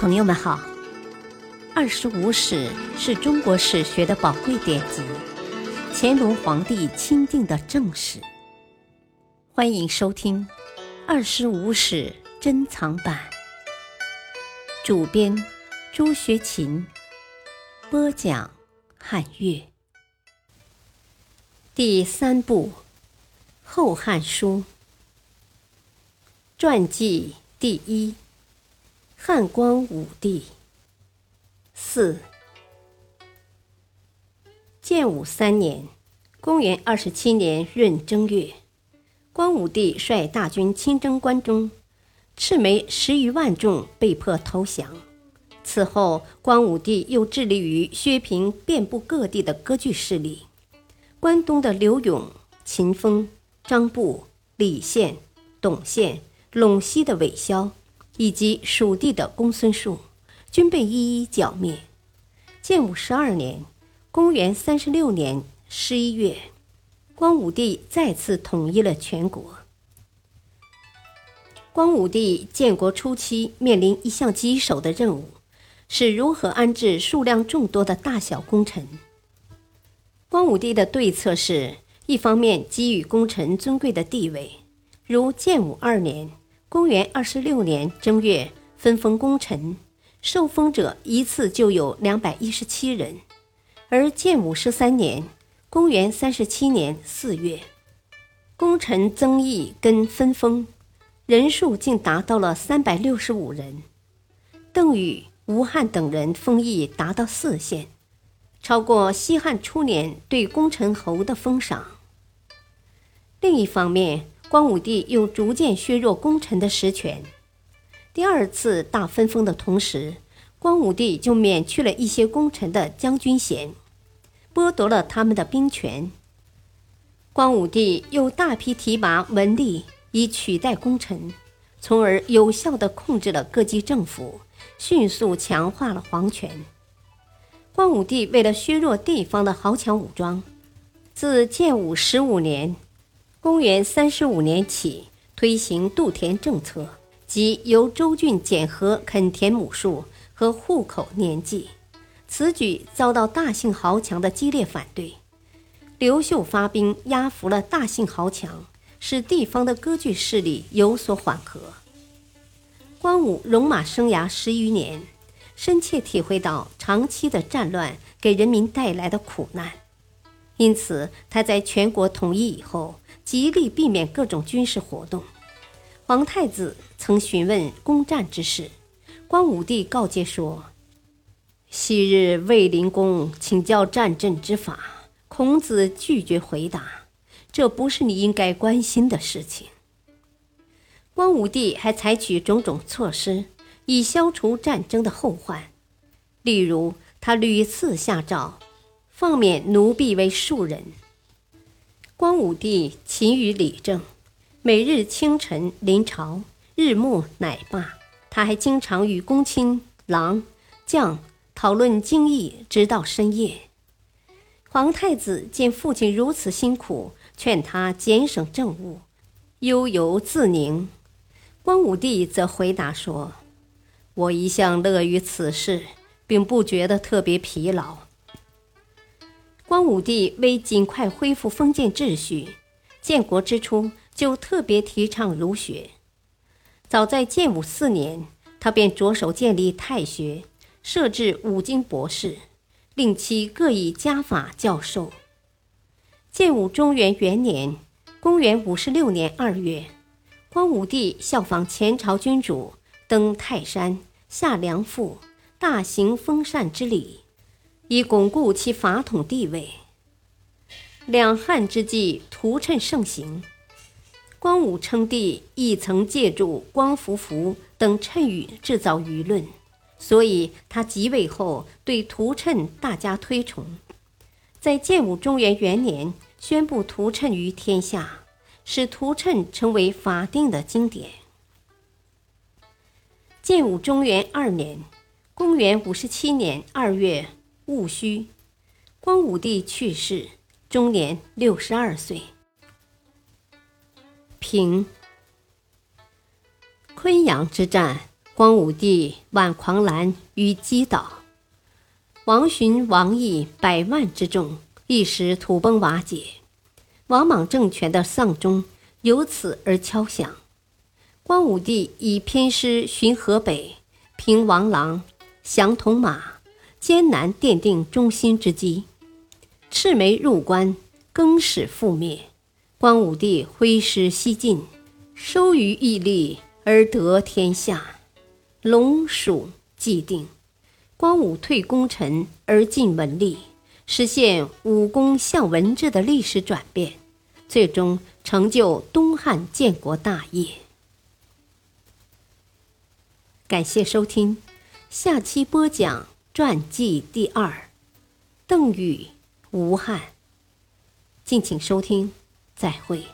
朋友们好，《二十五史》是中国史学的宝贵典籍，乾隆皇帝钦定的正史。欢迎收听《二十五史珍藏版》，主编朱学勤，播讲汉乐。第三部《后汉书》传记第一。汉光武帝。四，建武三年，公元二十七年闰正月，光武帝率大军亲征关中，赤眉十余万众被迫投降。此后，光武帝又致力于削平遍布各地的割据势力。关东的刘永、秦风、张布、李宪、董宪、陇西的韦骁。以及蜀地的公孙述，均被一一剿灭。建武十二年（公元三十六年）十一月，光武帝再次统一了全国。光武帝建国初期面临一项棘手的任务，是如何安置数量众多的大小功臣。光武帝的对策是一方面给予功臣尊贵的地位，如建武二年。公元二十六年正月，分封功臣，受封者一次就有两百一十七人；而建武十三年，公元三十七年四月，功臣增邑跟分封，人数竟达到了三百六十五人。邓禹、吴汉等人封邑达到四县，超过西汉初年对功臣侯的封赏。另一方面，光武帝又逐渐削弱功臣的实权。第二次大分封的同时，光武帝就免去了一些功臣的将军衔，剥夺了他们的兵权。光武帝又大批提拔文吏以取代功臣，从而有效地控制了各级政府，迅速强化了皇权。光武帝为了削弱地方的豪强武装，自建武十五年。公元三十五年起，推行度田政策，即由州郡检核垦田亩数和户口年纪。此举遭到大姓豪强的激烈反对。刘秀发兵压服了大姓豪强，使地方的割据势力有所缓和。光武戎马生涯十余年，深切体会到长期的战乱给人民带来的苦难，因此他在全国统一以后。极力避免各种军事活动。皇太子曾询问攻战之事，光武帝告诫说：“昔日卫灵公请教战阵之法，孔子拒绝回答，这不是你应该关心的事情。”光武帝还采取种种措施，以消除战争的后患。例如，他屡次下诏，放免奴婢为庶人。光武帝勤于理政，每日清晨临朝，日暮乃罢。他还经常与公卿、郎、将讨论经义，直到深夜。皇太子见父亲如此辛苦，劝他减省政务，悠游自宁。光武帝则回答说：“我一向乐于此事，并不觉得特别疲劳。”光武帝为尽快恢复封建秩序，建国之初就特别提倡儒学。早在建武四年，他便着手建立太学，设置五经博士，令其各以家法教授。建武中元元年（公元五十六年二月），光武帝效仿前朝君主，登泰山，下梁父，大行封禅之礼。以巩固其法统地位。两汉之际，屠谶盛行，光武称帝亦曾借助光福符等谶语制造舆论，所以他即位后对屠谶大加推崇，在建武中元元年宣布屠谶于天下，使屠谶成为法定的经典。建武中元二年，公元五十七年二月。戊戌，光武帝去世，终年六十二岁。平昆阳之战，光武帝挽狂澜于击倒，王寻、王毅百万之众一时土崩瓦解，王莽政权的丧钟由此而敲响。光武帝以偏师巡河北、平王郎、降铜马，艰难奠定中心之基。赤眉入关，更始覆灭。光武帝挥师西进，收于义利而得天下。龙蜀既定，光武退功臣而进文吏，实现武功向文治的历史转变，最终成就东汉建国大业。感谢收听，下期播讲传记第二，邓禹、吴汉。敬请收听，再会。